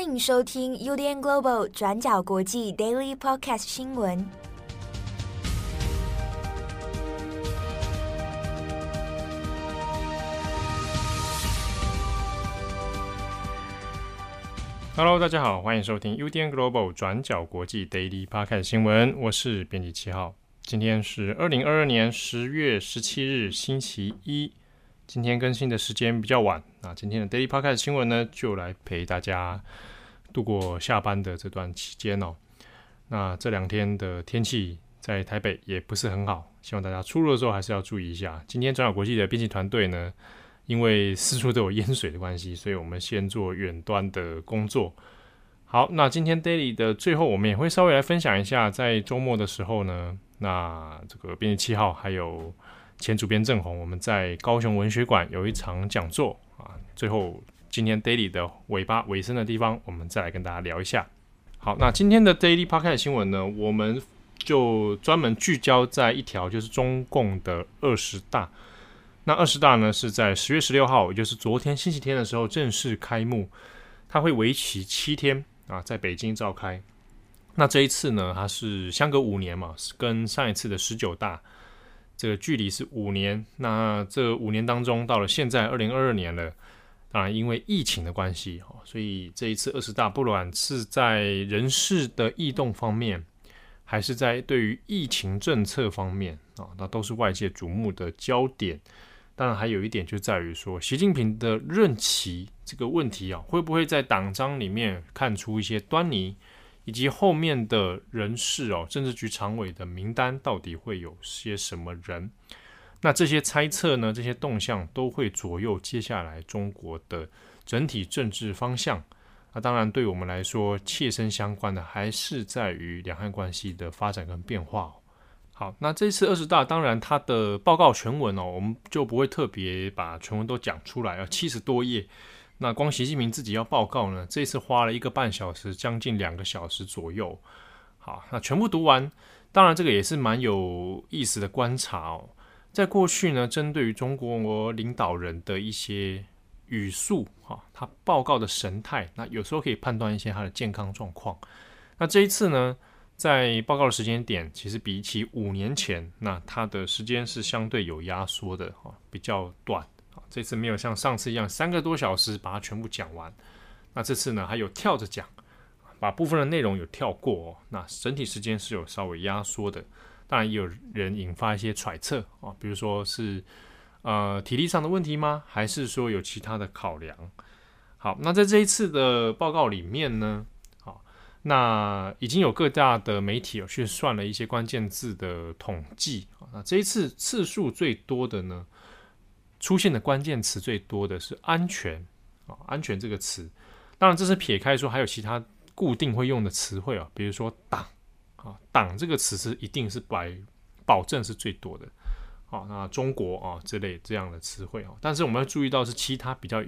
欢迎收听 UDN Global 转角国际 Daily Podcast 新闻。Hello，大家好，欢迎收听 UDN Global 转角国际 Daily Podcast 新闻。我是编辑七号，今天是二零二二年十月十七日，星期一。今天更新的时间比较晚，那今天的 Daily Podcast 新闻呢，就来陪大家度过下班的这段期间哦。那这两天的天气在台北也不是很好，希望大家出入的时候还是要注意一下。今天转角国际的编辑团队呢，因为四处都有淹水的关系，所以我们先做远端的工作。好，那今天 Daily 的最后，我们也会稍微来分享一下，在周末的时候呢，那这个编辑七号还有。前主编郑红，我们在高雄文学馆有一场讲座啊。最后，今天 Daily 的尾巴尾声的地方，我们再来跟大家聊一下。好，那今天的 Daily Podcast 新闻呢，我们就专门聚焦在一条，就是中共的二十大。那二十大呢，是在十月十六号，也就是昨天星期天的时候正式开幕。它会为期七天啊，在北京召开。那这一次呢，它是相隔五年嘛，是跟上一次的十九大。这个距离是五年，那这五年当中，到了现在二零二二年了，当然因为疫情的关系，所以这一次二十大，不管是在人事的异动方面，还是在对于疫情政策方面啊，那都是外界瞩目的焦点。当然，还有一点就在于说，习近平的任期这个问题啊，会不会在党章里面看出一些端倪？以及后面的人事哦，政治局常委的名单到底会有些什么人？那这些猜测呢，这些动向都会左右接下来中国的整体政治方向。那当然，对我们来说，切身相关的还是在于两岸关系的发展跟变化。好，那这次二十大，当然它的报告全文哦，我们就不会特别把全文都讲出来，要七十多页。那光习近平自己要报告呢，这次花了一个半小时，将近两个小时左右。好，那全部读完，当然这个也是蛮有意思的观察哦。在过去呢，针对于中国领导人的一些语速，哈，他报告的神态，那有时候可以判断一些他的健康状况。那这一次呢，在报告的时间点，其实比起五年前，那他的时间是相对有压缩的，哈，比较短。这次没有像上次一样三个多小时把它全部讲完，那这次呢，还有跳着讲，把部分的内容有跳过哦，那整体时间是有稍微压缩的。当然也有人引发一些揣测啊，比如说是呃体力上的问题吗？还是说有其他的考量？好，那在这一次的报告里面呢，好，那已经有各大的媒体有去算了一些关键字的统计啊，那这一次次数最多的呢，出现的关键词最多的是“安全”啊，“安全”这个词，当然这是撇开说，还有其他固定会用的词汇啊，比如说“党”啊，“党”这个词是一定是保保证是最多的啊。那“中国”啊这类这样的词汇啊，但是我们要注意到是其他比较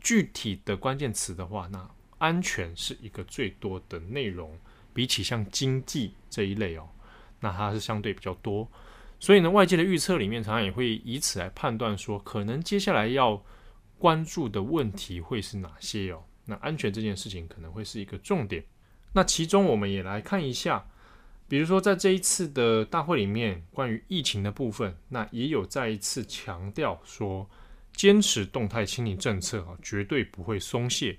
具体的关键词的话，那“安全”是一个最多的内容，比起像“经济”这一类哦，那它是相对比较多。所以呢，外界的预测里面常常也会以此来判断说，可能接下来要关注的问题会是哪些哦。那安全这件事情可能会是一个重点。那其中我们也来看一下，比如说在这一次的大会里面，关于疫情的部分，那也有再一次强调说，坚持动态清零政策啊，绝对不会松懈。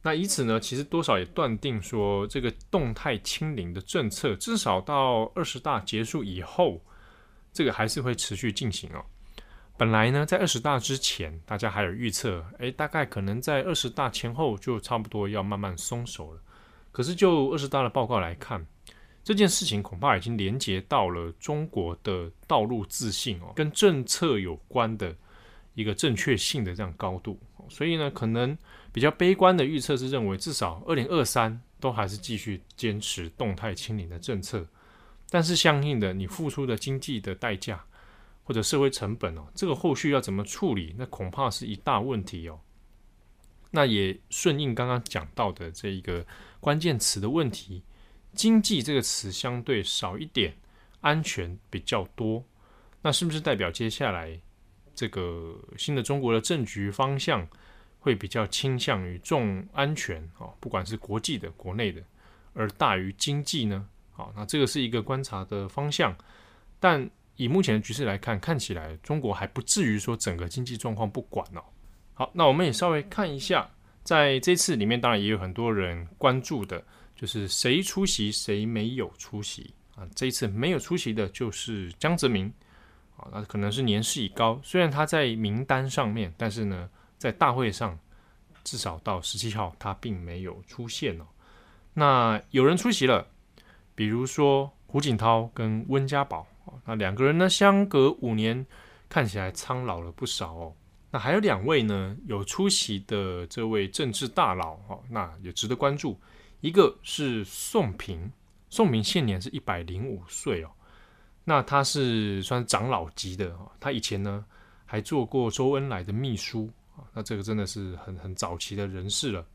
那以此呢，其实多少也断定说，这个动态清零的政策，至少到二十大结束以后，这个还是会持续进行哦。本来呢，在二十大之前，大家还有预测，诶，大概可能在二十大前后就差不多要慢慢松手了。可是就二十大的报告来看，这件事情恐怕已经连接到了中国的道路自信哦，跟政策有关的一个正确性的这样高度。所以呢，可能。比较悲观的预测是认为，至少二零二三都还是继续坚持动态清零的政策，但是相应的，你付出的经济的代价或者社会成本哦，这个后续要怎么处理，那恐怕是一大问题哦。那也顺应刚刚讲到的这一个关键词的问题，经济这个词相对少一点，安全比较多，那是不是代表接下来这个新的中国的政局方向？会比较倾向于重安全啊，不管是国际的、国内的，而大于经济呢？好，那这个是一个观察的方向。但以目前的局势来看，看起来中国还不至于说整个经济状况不管哦。好，那我们也稍微看一下，在这次里面，当然也有很多人关注的，就是谁出席，谁没有出席啊？这一次没有出席的就是江泽民啊，那可能是年事已高，虽然他在名单上面，但是呢，在大会上至少到十七号，他并没有出现哦。那有人出席了，比如说胡锦涛跟温家宝，那两个人呢，相隔五年，看起来苍老了不少哦。那还有两位呢，有出席的这位政治大佬哦，那也值得关注。一个是宋平，宋平现年是一百零五岁哦。那他是算是长老级的哦，他以前呢还做过周恩来的秘书啊，那这个真的是很很早期的人士了。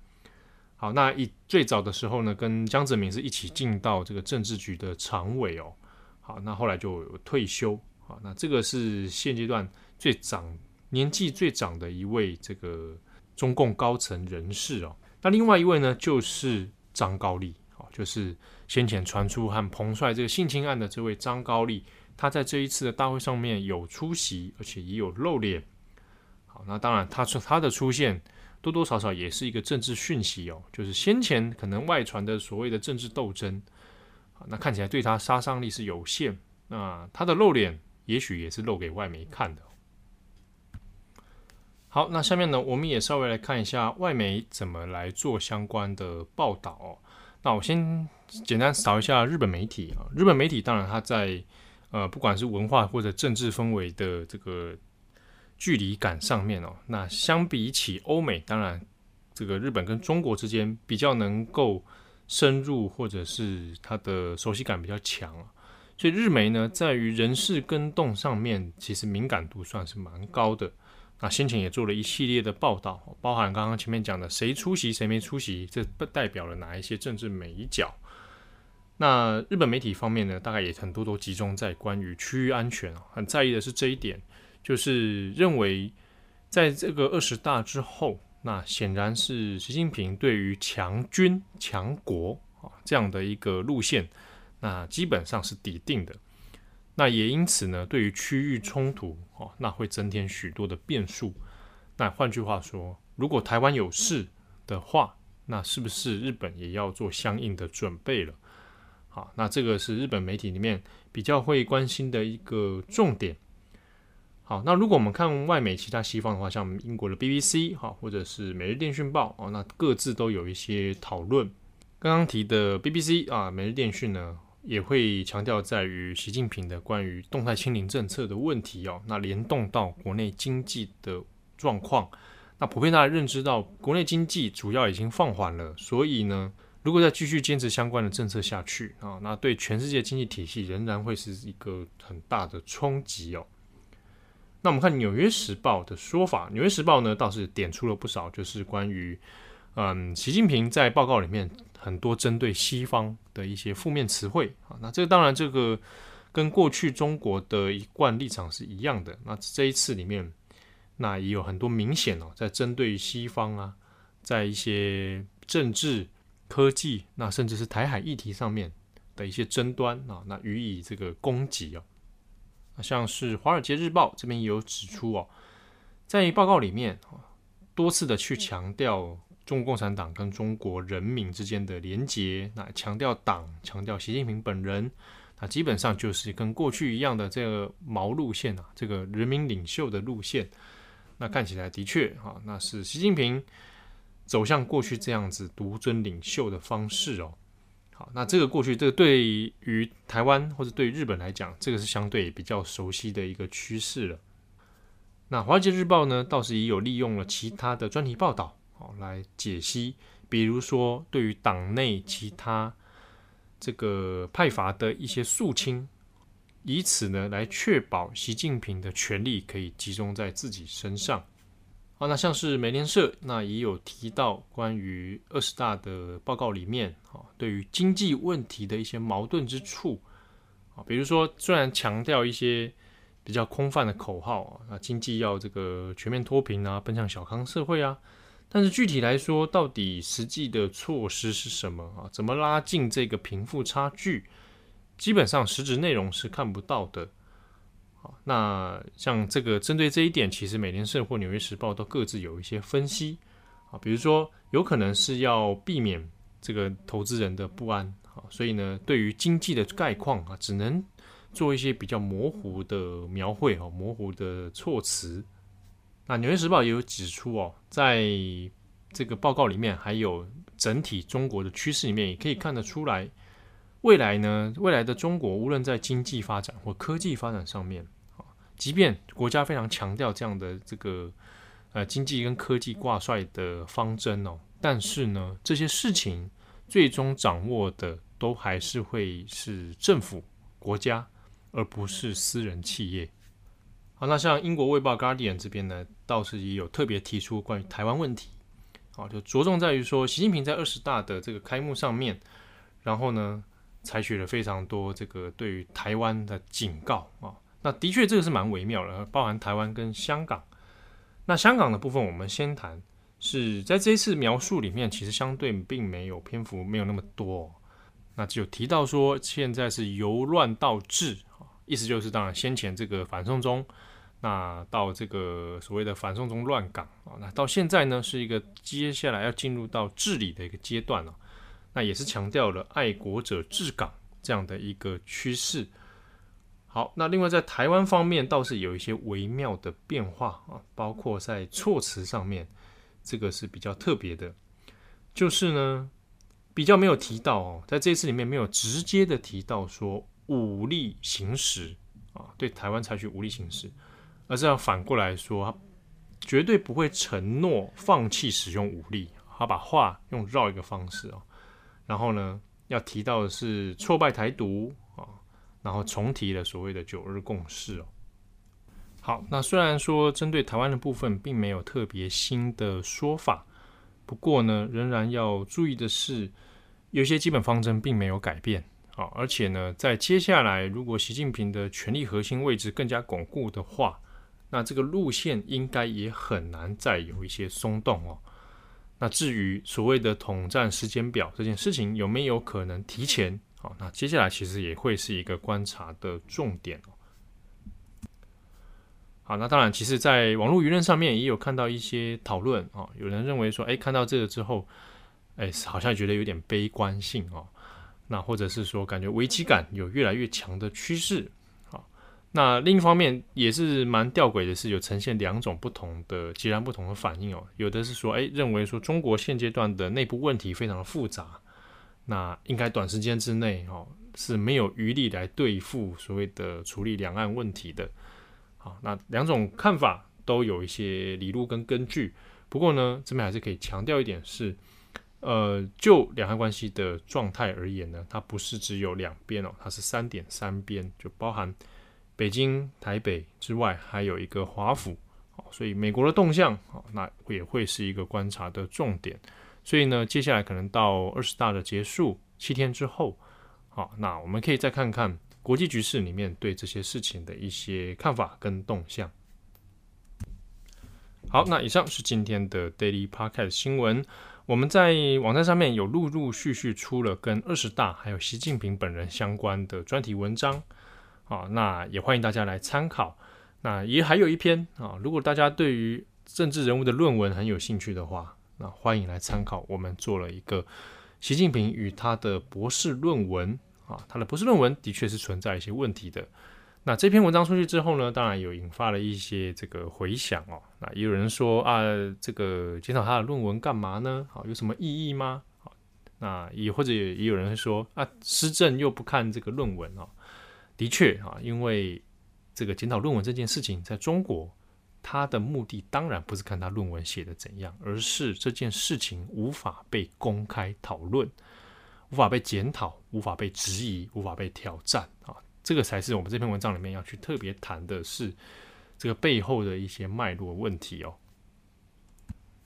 好，那一最早的时候呢，跟江泽民是一起进到这个政治局的常委哦。好，那后来就有退休。好，那这个是现阶段最长、年纪最长的一位这个中共高层人士哦。那另外一位呢，就是张高丽，哦，就是先前传出和彭帅这个性侵案的这位张高丽，他在这一次的大会上面有出席，而且也有露脸。好，那当然他说他的出现。多多少少也是一个政治讯息哦，就是先前可能外传的所谓的政治斗争，那看起来对他杀伤力是有限。那他的露脸，也许也是露给外媒看的。好，那下面呢，我们也稍微来看一下外媒怎么来做相关的报道哦。那我先简单扫一下日本媒体啊，日本媒体当然它在呃，不管是文化或者政治氛围的这个。距离感上面哦，那相比起欧美，当然这个日本跟中国之间比较能够深入，或者是它的熟悉感比较强啊，所以日媒呢，在于人事更动上面，其实敏感度算是蛮高的。那先前也做了一系列的报道，包含刚刚前面讲的谁出席谁没出席，这不代表了哪一些政治美角。那日本媒体方面呢，大概也很多都集中在关于区域安全，很在意的是这一点。就是认为，在这个二十大之后，那显然是习近平对于强军强国啊这样的一个路线，那基本上是底定的。那也因此呢，对于区域冲突哦，那会增添许多的变数。那换句话说，如果台湾有事的话，那是不是日本也要做相应的准备了？好，那这个是日本媒体里面比较会关心的一个重点。好，那如果我们看外媒其他西方的话，像英国的 BBC 哈，或者是《每日电讯报》哦，那各自都有一些讨论。刚刚提的 BBC 啊，《每日电讯》呢，也会强调在于习近平的关于动态清零政策的问题哦，那联动到国内经济的状况。那普遍大家认知到，国内经济主要已经放缓了，所以呢，如果再继续坚持相关的政策下去啊，那对全世界经济体系仍然会是一个很大的冲击哦。那我们看《纽约时报》的说法，《纽约时报》呢倒是点出了不少，就是关于嗯，习近平在报告里面很多针对西方的一些负面词汇啊。那这当然，这个跟过去中国的一贯立场是一样的。那这一次里面，那也有很多明显哦，在针对西方啊，在一些政治、科技，那甚至是台海议题上面的一些争端啊，那予以这个攻击哦。像是《华尔街日报》这边也有指出哦，在报告里面多次的去强调中国共产党跟中国人民之间的连结，那强调党，强调习近平本人，那基本上就是跟过去一样的这个毛路线啊，这个人民领袖的路线，那看起来的确哈，那是习近平走向过去这样子独尊领袖的方式哦。好，那这个过去，这个对于台湾或者对于日本来讲，这个是相对比较熟悉的一个趋势了。那《华尔街日报》呢，倒是也有利用了其他的专题报道，好来解析，比如说对于党内其他这个派阀的一些肃清，以此呢来确保习近平的权力可以集中在自己身上。好，那像是美联社，那也有提到关于二十大的报告里面，啊，对于经济问题的一些矛盾之处，啊，比如说虽然强调一些比较空泛的口号啊，那经济要这个全面脱贫啊，奔向小康社会啊，但是具体来说，到底实际的措施是什么啊？怎么拉近这个贫富差距？基本上实质内容是看不到的。好，那像这个针对这一点，其实美联社或纽约时报都各自有一些分析啊，比如说有可能是要避免这个投资人的不安啊，所以呢，对于经济的概况啊，只能做一些比较模糊的描绘哦，模糊的措辞。那纽约时报也有指出哦，在这个报告里面，还有整体中国的趋势里面，也可以看得出来。未来呢，未来的中国无论在经济发展或科技发展上面，啊，即便国家非常强调这样的这个呃经济跟科技挂帅的方针哦，但是呢，这些事情最终掌握的都还是会是政府国家，而不是私人企业。好，那像英国卫报《Guardian》这边呢，倒是也有特别提出关于台湾问题，啊，就着重在于说，习近平在二十大的这个开幕上面，然后呢。采取了非常多这个对于台湾的警告啊，那的确这个是蛮微妙的，包含台湾跟香港。那香港的部分，我们先谈，是在这次描述里面，其实相对并没有篇幅没有那么多，那只有提到说现在是由乱到治，意思就是当然先前这个反送中，那到这个所谓的反送中乱港啊，那到现在呢是一个接下来要进入到治理的一个阶段了。那也是强调了爱国者治港这样的一个趋势。好，那另外在台湾方面倒是有一些微妙的变化啊，包括在措辞上面，这个是比较特别的，就是呢比较没有提到哦，在这次里面没有直接的提到说武力行使啊，对台湾采取武力行使，而是要反过来说，绝对不会承诺放弃使用武力。他把话用绕一个方式哦。然后呢，要提到的是挫败台独啊，然后重提了所谓的九日共识哦。好，那虽然说针对台湾的部分并没有特别新的说法，不过呢，仍然要注意的是，有些基本方针并没有改变啊。而且呢，在接下来如果习近平的权力核心位置更加巩固的话，那这个路线应该也很难再有一些松动哦。那至于所谓的统战时间表这件事情有没有可能提前？好，那接下来其实也会是一个观察的重点。好，那当然，其实在网络舆论上面也有看到一些讨论啊，有人认为说，哎，看到这个之后，哎，好像觉得有点悲观性哦，那或者是说，感觉危机感有越来越强的趋势。那另一方面也是蛮吊诡的是，有呈现两种不同的、截然不同的反应哦。有的是说，哎，认为说中国现阶段的内部问题非常的复杂，那应该短时间之内哦是没有余力来对付所谓的处理两岸问题的。好，那两种看法都有一些理路跟根据。不过呢，这边还是可以强调一点是，呃，就两岸关系的状态而言呢，它不是只有两边哦，它是三点三边，就包含。北京、台北之外，还有一个华府，所以美国的动向，那也会是一个观察的重点。所以呢，接下来可能到二十大的结束七天之后，好，那我们可以再看看国际局势里面对这些事情的一些看法跟动向。好，那以上是今天的 Daily Podcast 新闻。我们在网站上面有陆陆续续出了跟二十大还有习近平本人相关的专题文章。啊，那也欢迎大家来参考。那也还有一篇啊，如果大家对于政治人物的论文很有兴趣的话，那欢迎来参考。我们做了一个习近平与他的博士论文啊，他的博士论文的确是存在一些问题的。那这篇文章出去之后呢，当然有引发了一些这个回响哦。那也有人说啊，这个检讨他的论文干嘛呢？好，有什么意义吗？好，那也或者也有人说啊，施政又不看这个论文哦。的确啊，因为这个检讨论文这件事情，在中国，他的目的当然不是看他论文写的怎样，而是这件事情无法被公开讨论，无法被检讨，无法被质疑，无法被挑战啊，这个才是我们这篇文章里面要去特别谈的是这个背后的一些脉络问题哦。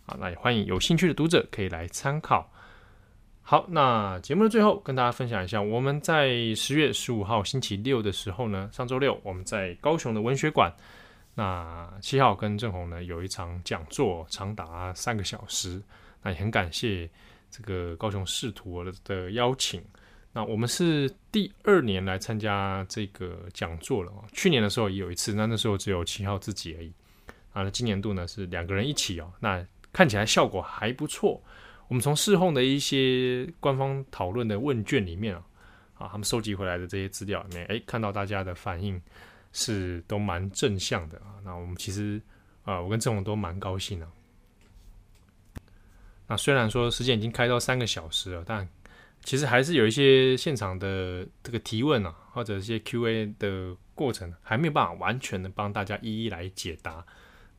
好，那也欢迎有兴趣的读者可以来参考。好，那节目的最后跟大家分享一下，我们在十月十五号星期六的时候呢，上周六我们在高雄的文学馆，那七号跟正红呢有一场讲座，长达三个小时。那也很感谢这个高雄市图的邀请。那我们是第二年来参加这个讲座了。去年的时候也有一次，那那时候只有七号自己而已。啊，那今年度呢是两个人一起哦。那看起来效果还不错。我们从事后的一些官方讨论的问卷里面啊，啊，他们收集回来的这些资料里面，哎，看到大家的反应是都蛮正向的啊。那我们其实啊，我跟郑红都蛮高兴的。那虽然说时间已经开到三个小时了，但其实还是有一些现场的这个提问啊，或者一些 Q&A 的过程，还没有办法完全的帮大家一一来解答。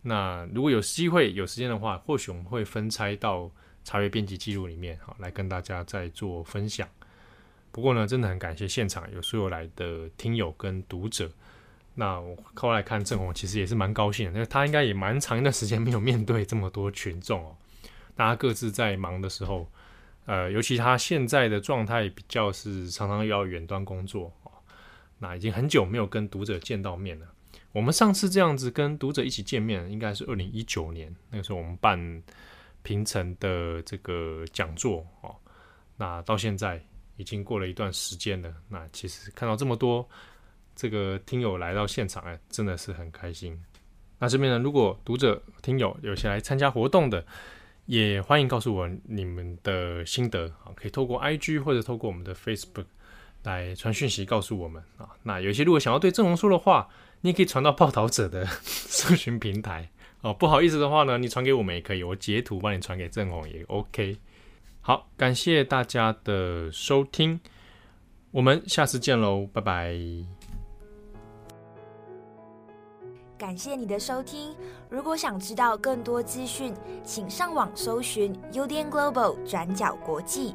那如果有机会有时间的话，或许我们会分拆到查阅编辑记录里面，好来跟大家再做分享。不过呢，真的很感谢现场有所有来的听友跟读者。那我后来看郑红，其实也是蛮高兴的，因为他应该也蛮长一段时间没有面对这么多群众哦。大家各自在忙的时候，呃，尤其他现在的状态比较是常常要远端工作哦，那已经很久没有跟读者见到面了。我们上次这样子跟读者一起见面，应该是二零一九年，那个时候我们办平成的这个讲座哦。那到现在已经过了一段时间了，那其实看到这么多这个听友来到现场，哎，真的是很开心。那这边呢，如果读者听友有些来参加活动的，也欢迎告诉我你们的心得啊，可以透过 IG 或者透过我们的 Facebook 来传讯息告诉我们啊。那有些如果想要对郑红说的话，你也可以传到报道者的 搜寻平台哦。不好意思的话呢，你传给我们也可以，我截图帮你传给郑红也 OK。好，感谢大家的收听，我们下次见喽，拜拜。感谢你的收听，如果想知道更多资讯，请上网搜寻 UDN Global 转角国际。